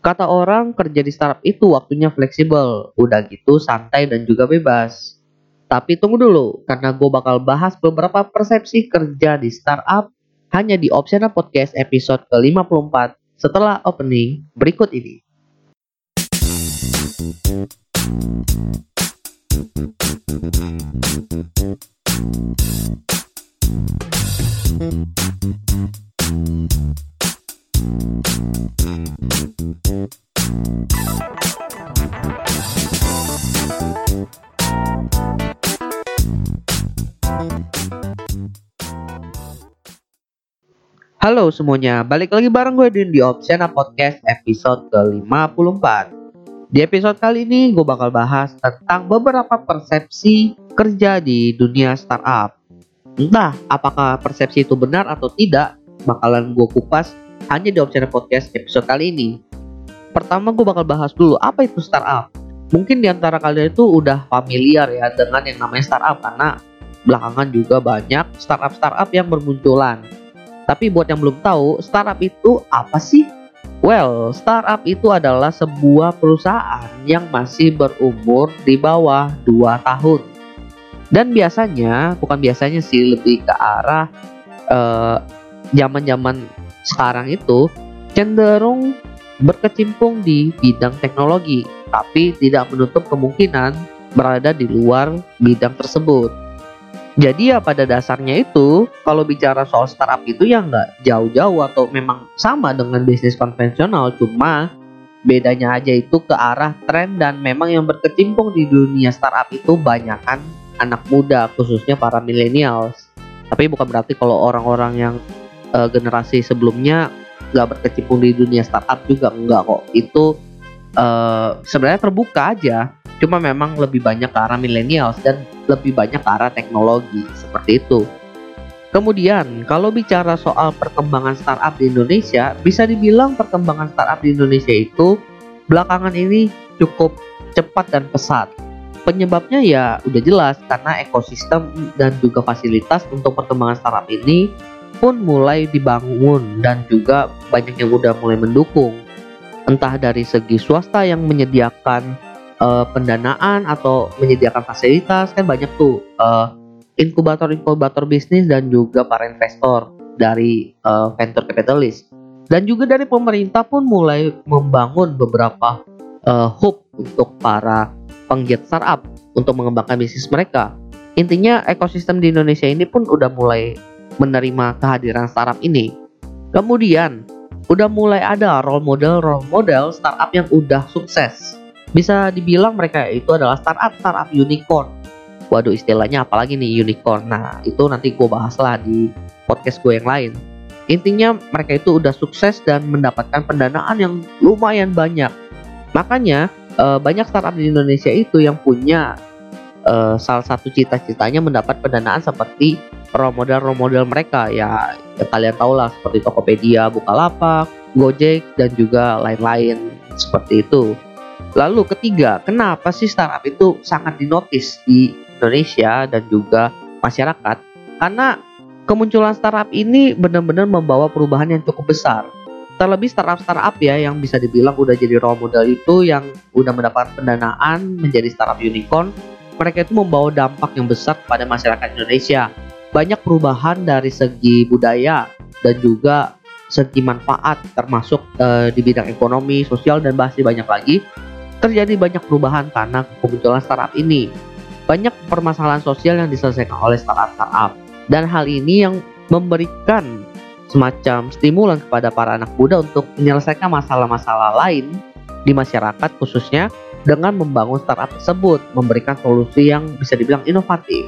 Kata orang kerja di startup itu waktunya fleksibel, udah gitu santai dan juga bebas. Tapi tunggu dulu, karena gue bakal bahas beberapa persepsi kerja di startup hanya di Opsiana Podcast episode ke-54 setelah opening berikut ini. Halo semuanya, balik lagi bareng gue Din di Opsiana Podcast episode ke-54. Di episode kali ini gue bakal bahas tentang beberapa persepsi kerja di dunia startup. Entah apakah persepsi itu benar atau tidak, bakalan gue kupas hanya di Opsiana Podcast episode kali ini. Pertama gue bakal bahas dulu apa itu startup? Mungkin di antara kalian itu udah familiar ya dengan yang namanya startup Karena belakangan juga banyak startup-startup yang bermunculan tapi buat yang belum tahu, startup itu apa sih? Well, startup itu adalah sebuah perusahaan yang masih berumur di bawah 2 tahun. Dan biasanya, bukan biasanya sih, lebih ke arah zaman-zaman uh, sekarang itu cenderung berkecimpung di bidang teknologi, tapi tidak menutup kemungkinan berada di luar bidang tersebut. Jadi ya pada dasarnya itu kalau bicara soal startup itu ya nggak jauh-jauh atau memang sama dengan bisnis konvensional cuma bedanya aja itu ke arah tren dan memang yang berkecimpung di dunia startup itu banyak kan anak muda khususnya para millennials. Tapi bukan berarti kalau orang-orang yang uh, generasi sebelumnya nggak berkecimpung di dunia startup juga enggak kok. Itu uh, sebenarnya terbuka aja Cuma memang lebih banyak ke arah millennials dan lebih banyak ke arah teknologi seperti itu. Kemudian, kalau bicara soal perkembangan startup di Indonesia, bisa dibilang perkembangan startup di Indonesia itu belakangan ini cukup cepat dan pesat. Penyebabnya ya udah jelas karena ekosistem dan juga fasilitas untuk perkembangan startup ini pun mulai dibangun dan juga banyak yang udah mulai mendukung. Entah dari segi swasta yang menyediakan uh, pendanaan atau menyediakan fasilitas kan banyak tuh uh, inkubator-inkubator bisnis dan juga para investor dari uh, venture capitalist dan juga dari pemerintah pun mulai membangun beberapa uh, hub untuk para penggiat startup untuk mengembangkan bisnis mereka. Intinya ekosistem di Indonesia ini pun udah mulai menerima kehadiran startup ini. Kemudian udah mulai ada role model role model startup yang udah sukses bisa dibilang mereka itu adalah startup startup unicorn. Waduh istilahnya apalagi nih unicorn. Nah itu nanti gue bahas lah di podcast gue yang lain. Intinya mereka itu udah sukses dan mendapatkan pendanaan yang lumayan banyak. Makanya uh, banyak startup di Indonesia itu yang punya uh, salah satu cita-citanya mendapat pendanaan seperti role model role model mereka ya, ya kalian tahu lah seperti Tokopedia, Bukalapak, Gojek dan juga lain-lain seperti itu. Lalu ketiga, kenapa sih startup itu sangat dinotis di Indonesia dan juga masyarakat? Karena kemunculan startup ini benar-benar membawa perubahan yang cukup besar. Terlebih startup-startup ya yang bisa dibilang udah jadi role model itu yang udah mendapat pendanaan menjadi startup unicorn, mereka itu membawa dampak yang besar kepada masyarakat Indonesia. Banyak perubahan dari segi budaya dan juga segi manfaat termasuk uh, di bidang ekonomi, sosial dan masih banyak lagi terjadi banyak perubahan karena kemunculan startup ini. Banyak permasalahan sosial yang diselesaikan oleh startup-startup dan hal ini yang memberikan semacam stimulan kepada para anak muda untuk menyelesaikan masalah-masalah lain di masyarakat khususnya dengan membangun startup tersebut memberikan solusi yang bisa dibilang inovatif.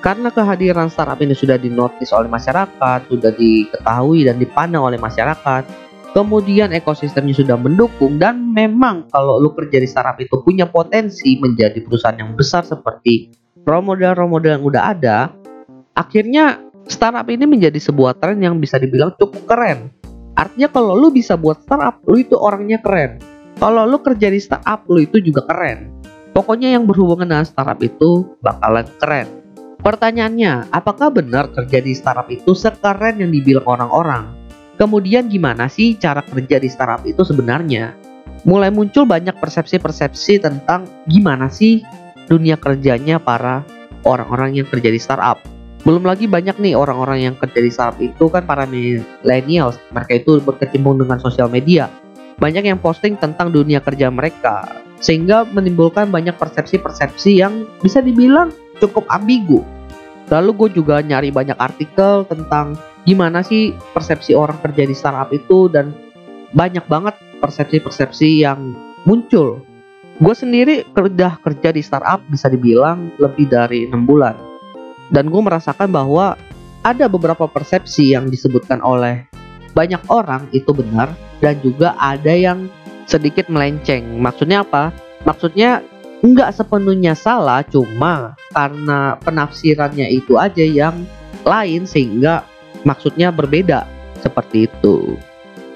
Karena kehadiran startup ini sudah dinotis oleh masyarakat, sudah diketahui dan dipandang oleh masyarakat, kemudian ekosistemnya sudah mendukung dan memang kalau lu kerja di startup itu punya potensi menjadi perusahaan yang besar seperti role model-role model yang udah ada, akhirnya startup ini menjadi sebuah tren yang bisa dibilang cukup keren. Artinya kalau lu bisa buat startup, lu itu orangnya keren. Kalau lu kerja di startup, lu itu juga keren. Pokoknya yang berhubungan dengan startup itu bakalan keren. Pertanyaannya, apakah benar kerja di startup itu sekeren yang dibilang orang-orang? Kemudian gimana sih cara kerja di startup itu sebenarnya? mulai muncul banyak persepsi-persepsi tentang gimana sih dunia kerjanya para orang-orang yang kerja di startup. Belum lagi banyak nih orang-orang yang kerja di startup itu kan para millennials, mereka itu berkecimpung dengan sosial media. Banyak yang posting tentang dunia kerja mereka, sehingga menimbulkan banyak persepsi-persepsi yang bisa dibilang cukup ambigu. Lalu gue juga nyari banyak artikel tentang gimana sih persepsi orang kerja di startup itu dan banyak banget persepsi-persepsi yang muncul. Gue sendiri kerja kerja di startup bisa dibilang lebih dari enam bulan, dan gue merasakan bahwa ada beberapa persepsi yang disebutkan oleh banyak orang itu benar dan juga ada yang sedikit melenceng. Maksudnya apa? Maksudnya nggak sepenuhnya salah, cuma karena penafsirannya itu aja yang lain sehingga maksudnya berbeda seperti itu.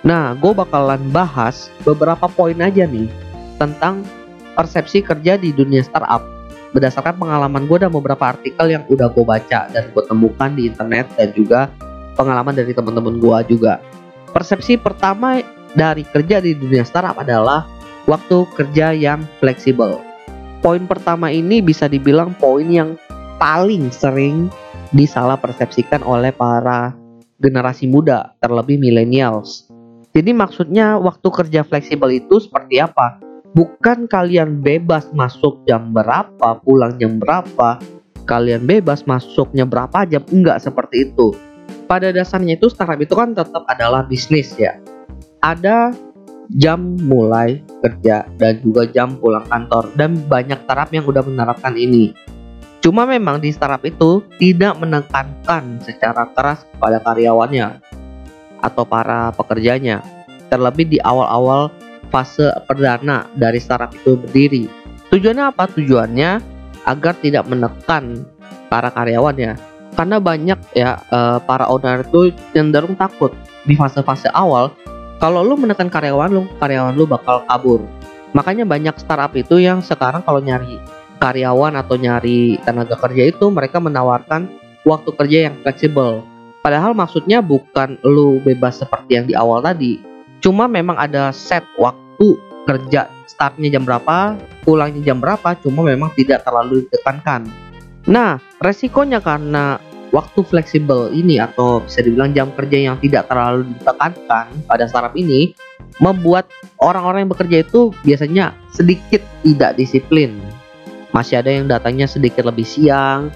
Nah, gue bakalan bahas beberapa poin aja nih tentang persepsi kerja di dunia startup berdasarkan pengalaman gue dan beberapa artikel yang udah gue baca dan gue temukan di internet dan juga pengalaman dari teman-teman gue juga. Persepsi pertama dari kerja di dunia startup adalah waktu kerja yang fleksibel. Poin pertama ini bisa dibilang poin yang paling sering disalah persepsikan oleh para generasi muda, terlebih millennials. Jadi maksudnya waktu kerja fleksibel itu seperti apa? Bukan kalian bebas masuk jam berapa, pulang jam berapa, kalian bebas masuknya berapa jam, enggak seperti itu. Pada dasarnya itu startup itu kan tetap adalah bisnis ya. Ada jam mulai kerja dan juga jam pulang kantor dan banyak startup yang udah menerapkan ini. Cuma memang di startup itu tidak menekankan secara keras kepada karyawannya atau para pekerjanya. Terlebih di awal-awal fase perdana dari startup itu berdiri. Tujuannya apa? Tujuannya agar tidak menekan para karyawannya. Karena banyak ya eh, para owner itu cenderung takut di fase-fase awal kalau lu menekan karyawan lu, karyawan lu bakal kabur. Makanya banyak startup itu yang sekarang kalau nyari karyawan atau nyari tenaga kerja itu mereka menawarkan waktu kerja yang fleksibel Padahal maksudnya bukan lu bebas seperti yang di awal tadi. Cuma memang ada set waktu kerja startnya jam berapa, pulangnya jam berapa, cuma memang tidak terlalu ditekankan. Nah, resikonya karena waktu fleksibel ini atau bisa dibilang jam kerja yang tidak terlalu ditekankan pada startup ini membuat orang-orang yang bekerja itu biasanya sedikit tidak disiplin. Masih ada yang datangnya sedikit lebih siang,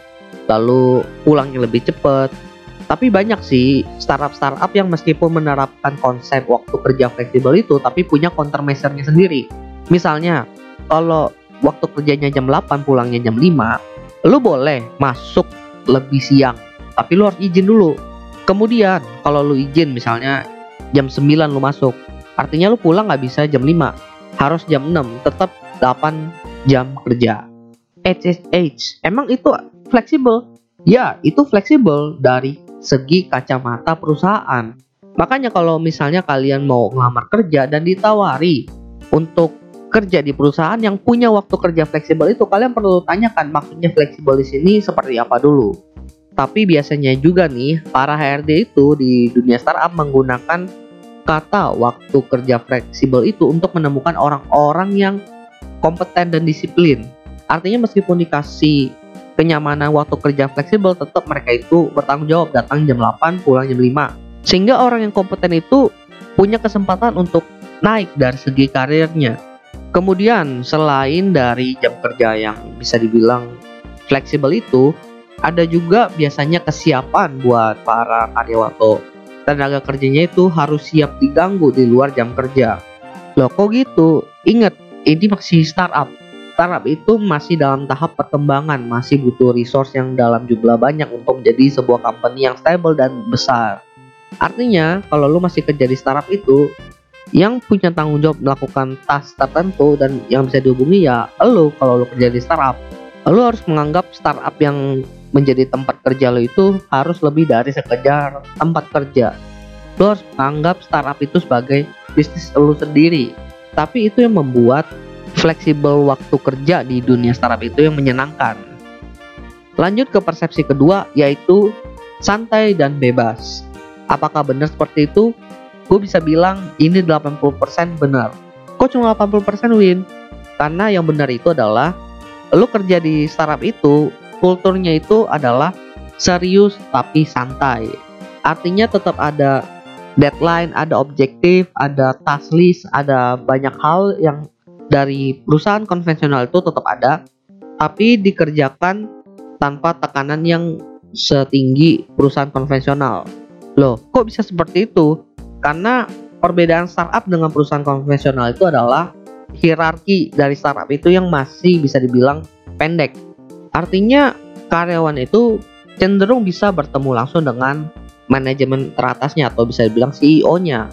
lalu pulangnya lebih cepat, tapi banyak sih startup-startup yang meskipun menerapkan konsep waktu kerja fleksibel itu tapi punya countermeasure-nya sendiri. Misalnya, kalau waktu kerjanya jam 8 pulangnya jam 5, lu boleh masuk lebih siang, tapi lu harus izin dulu. Kemudian, kalau lu izin misalnya jam 9 lu masuk, artinya lu pulang nggak bisa jam 5, harus jam 6, tetap 8 jam kerja. HSH, emang itu fleksibel? Ya, itu fleksibel dari segi kacamata perusahaan. Makanya kalau misalnya kalian mau ngelamar kerja dan ditawari untuk kerja di perusahaan yang punya waktu kerja fleksibel itu kalian perlu tanyakan maksudnya fleksibel di sini seperti apa dulu. Tapi biasanya juga nih para HRD itu di dunia startup menggunakan kata waktu kerja fleksibel itu untuk menemukan orang-orang yang kompeten dan disiplin. Artinya meskipun dikasih kenyamanan waktu kerja fleksibel tetap mereka itu bertanggung jawab datang jam 8 pulang jam 5 sehingga orang yang kompeten itu punya kesempatan untuk naik dari segi karirnya. Kemudian selain dari jam kerja yang bisa dibilang fleksibel itu ada juga biasanya kesiapan buat para karyawan atau tenaga kerjanya itu harus siap diganggu di luar jam kerja. Loh kok gitu? Ingat ini masih startup startup itu masih dalam tahap perkembangan, masih butuh resource yang dalam jumlah banyak untuk menjadi sebuah company yang stable dan besar. Artinya, kalau lu masih kerja di startup itu, yang punya tanggung jawab melakukan task tertentu dan yang bisa dihubungi ya lu kalau lu kerja di startup. Lu harus menganggap startup yang menjadi tempat kerja lo itu harus lebih dari sekedar tempat kerja. Lu harus menganggap startup itu sebagai bisnis lu sendiri. Tapi itu yang membuat fleksibel waktu kerja di dunia startup itu yang menyenangkan. Lanjut ke persepsi kedua yaitu santai dan bebas. Apakah benar seperti itu? Gue bisa bilang ini 80% benar. kok cuma 80% win karena yang benar itu adalah lu kerja di startup itu kulturnya itu adalah serius tapi santai artinya tetap ada deadline ada objektif ada task list ada banyak hal yang dari perusahaan konvensional itu tetap ada tapi dikerjakan tanpa tekanan yang setinggi perusahaan konvensional loh kok bisa seperti itu karena perbedaan startup dengan perusahaan konvensional itu adalah hierarki dari startup itu yang masih bisa dibilang pendek. Artinya karyawan itu cenderung bisa bertemu langsung dengan manajemen teratasnya atau bisa dibilang CEO-nya.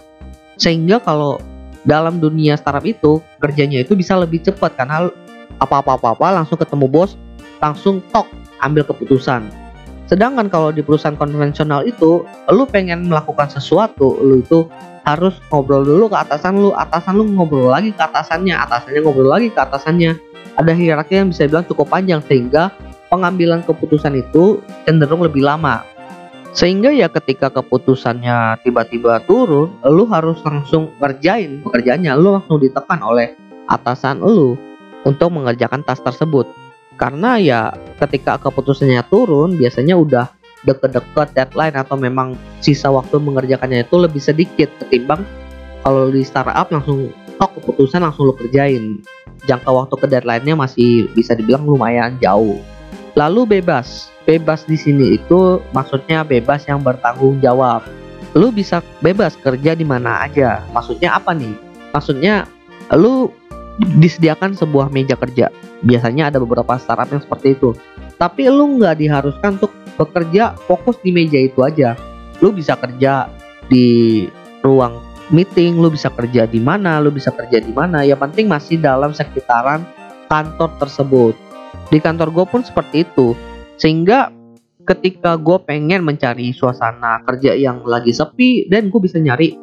Sehingga kalau dalam dunia startup itu kerjanya itu bisa lebih cepat karena apa-apa-apa langsung ketemu bos, langsung tok ambil keputusan. Sedangkan kalau di perusahaan konvensional itu, lu pengen melakukan sesuatu, lu itu harus ngobrol dulu ke atasan lu atasan lu ngobrol lagi ke atasannya atasannya ngobrol lagi ke atasannya ada hierarki yang bisa bilang cukup panjang sehingga pengambilan keputusan itu cenderung lebih lama sehingga ya ketika keputusannya tiba-tiba turun lu harus langsung ngerjain pekerjaannya. Lu langsung ditekan oleh atasan lu untuk mengerjakan tas tersebut. Karena ya ketika keputusannya turun biasanya udah deket-deket deadline atau memang sisa waktu mengerjakannya itu lebih sedikit ketimbang kalau di startup langsung tok keputusan langsung lo kerjain. Jangka waktu ke deadline-nya masih bisa dibilang lumayan jauh lalu bebas. Bebas di sini itu maksudnya bebas yang bertanggung jawab. Lu bisa bebas kerja di mana aja. Maksudnya apa nih? Maksudnya lu disediakan sebuah meja kerja. Biasanya ada beberapa startup yang seperti itu. Tapi lu nggak diharuskan untuk bekerja fokus di meja itu aja. Lu bisa kerja di ruang meeting lu bisa kerja di mana lu bisa kerja di mana. Ya penting masih dalam sekitaran kantor tersebut di kantor gue pun seperti itu. Sehingga ketika gue pengen mencari suasana kerja yang lagi sepi dan gue bisa nyari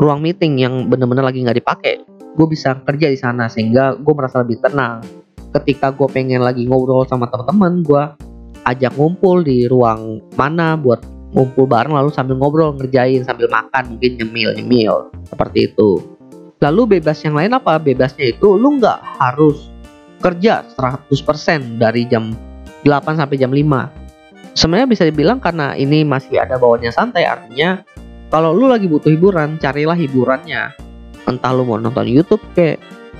ruang meeting yang bener-bener lagi nggak dipakai gue bisa kerja di sana sehingga gue merasa lebih tenang. Ketika gue pengen lagi ngobrol sama teman-teman gue ajak ngumpul di ruang mana buat ngumpul bareng lalu sambil ngobrol ngerjain sambil makan mungkin nyemil nyemil seperti itu. Lalu bebas yang lain apa? Bebasnya itu lu nggak harus kerja 100% dari jam 8 sampai jam 5 sebenarnya bisa dibilang karena ini masih ada bawahnya santai artinya kalau lu lagi butuh hiburan carilah hiburannya entah lu mau nonton YouTube kayak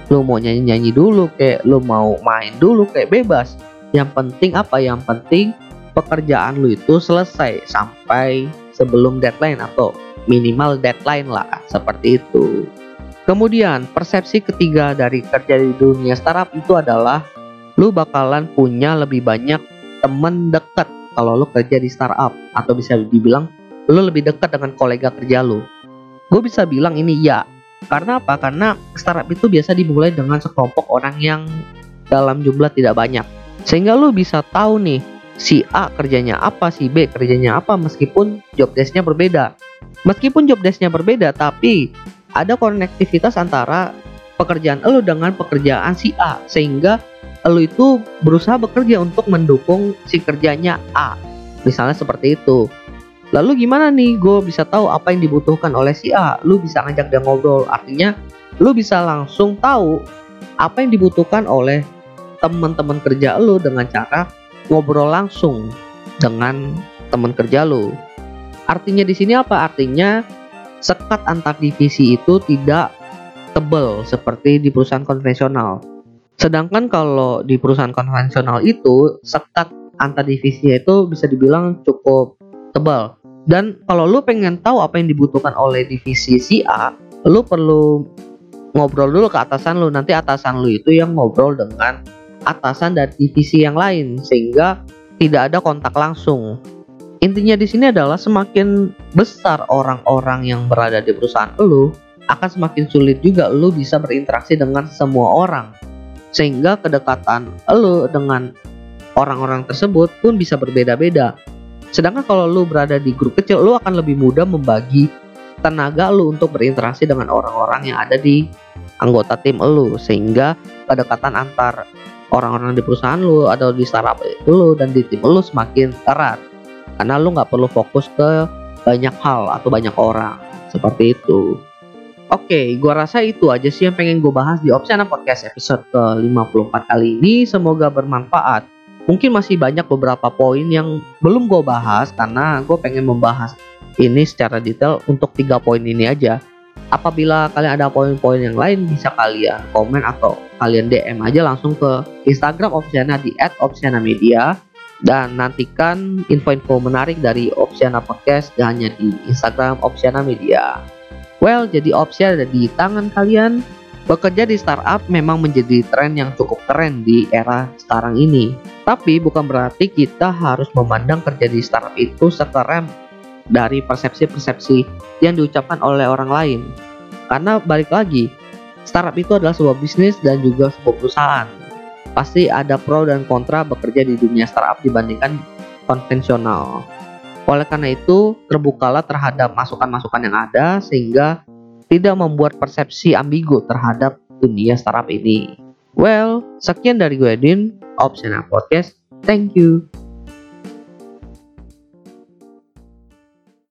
lu mau nyanyi-nyanyi dulu kayak lu mau main dulu kayak bebas yang penting apa? Yang penting pekerjaan lu itu selesai sampai sebelum deadline atau minimal deadline lah seperti itu. Kemudian persepsi ketiga dari kerja di dunia startup itu adalah lu bakalan punya lebih banyak temen dekat kalau lu kerja di startup atau bisa dibilang lu lebih dekat dengan kolega kerja lu. Gue bisa bilang ini ya. Karena apa? Karena startup itu biasa dimulai dengan sekelompok orang yang dalam jumlah tidak banyak sehingga lu bisa tahu nih si A kerjanya apa, si B kerjanya apa meskipun job desknya berbeda. Meskipun job desknya berbeda tapi ada konektivitas antara pekerjaan lu dengan pekerjaan si A sehingga lu itu berusaha bekerja untuk mendukung si kerjanya A. Misalnya seperti itu. Lalu gimana nih gue bisa tahu apa yang dibutuhkan oleh si A? Lu bisa ngajak dia ngobrol. Artinya lu bisa langsung tahu apa yang dibutuhkan oleh teman-teman kerja lu dengan cara ngobrol langsung dengan teman kerja lu. Artinya di sini apa? Artinya sekat antar divisi itu tidak tebal seperti di perusahaan konvensional. Sedangkan kalau di perusahaan konvensional itu sekat antar divisi itu bisa dibilang cukup tebal. Dan kalau lu pengen tahu apa yang dibutuhkan oleh divisi si A, lu perlu ngobrol dulu ke atasan lu. Nanti atasan lu itu yang ngobrol dengan atasan dari divisi yang lain sehingga tidak ada kontak langsung. Intinya di sini adalah semakin besar orang-orang yang berada di perusahaan lu, akan semakin sulit juga lu bisa berinteraksi dengan semua orang. Sehingga kedekatan lu dengan orang-orang tersebut pun bisa berbeda-beda. Sedangkan kalau lu berada di grup kecil, lu akan lebih mudah membagi tenaga lu untuk berinteraksi dengan orang-orang yang ada di anggota tim lu sehingga kedekatan antar orang-orang di perusahaan lu atau di startup lu dan di tim lu semakin erat karena lu nggak perlu fokus ke banyak hal atau banyak orang seperti itu Oke, gua rasa itu aja sih yang pengen gue bahas di Opsiana Podcast episode ke-54 kali ini. Semoga bermanfaat. Mungkin masih banyak beberapa poin yang belum gue bahas karena gue pengen membahas ini secara detail untuk tiga poin ini aja. Apabila kalian ada poin-poin yang lain bisa kalian komen atau kalian DM aja langsung ke Instagram Opsiana di @opsiana_media dan nantikan info-info menarik dari Opsiana Podcast hanya di Instagram Opsiana Media. Well, jadi opsi ada di tangan kalian. Bekerja di startup memang menjadi tren yang cukup keren di era sekarang ini. Tapi bukan berarti kita harus memandang kerja di startup itu sekeren dari persepsi-persepsi yang diucapkan oleh orang lain. Karena balik lagi, startup itu adalah sebuah bisnis dan juga sebuah perusahaan. Pasti ada pro dan kontra bekerja di dunia startup dibandingkan konvensional. Oleh karena itu, terbukalah terhadap masukan-masukan yang ada sehingga tidak membuat persepsi ambigu terhadap dunia startup ini. Well, sekian dari gue Edin, Optional Podcast. Thank you.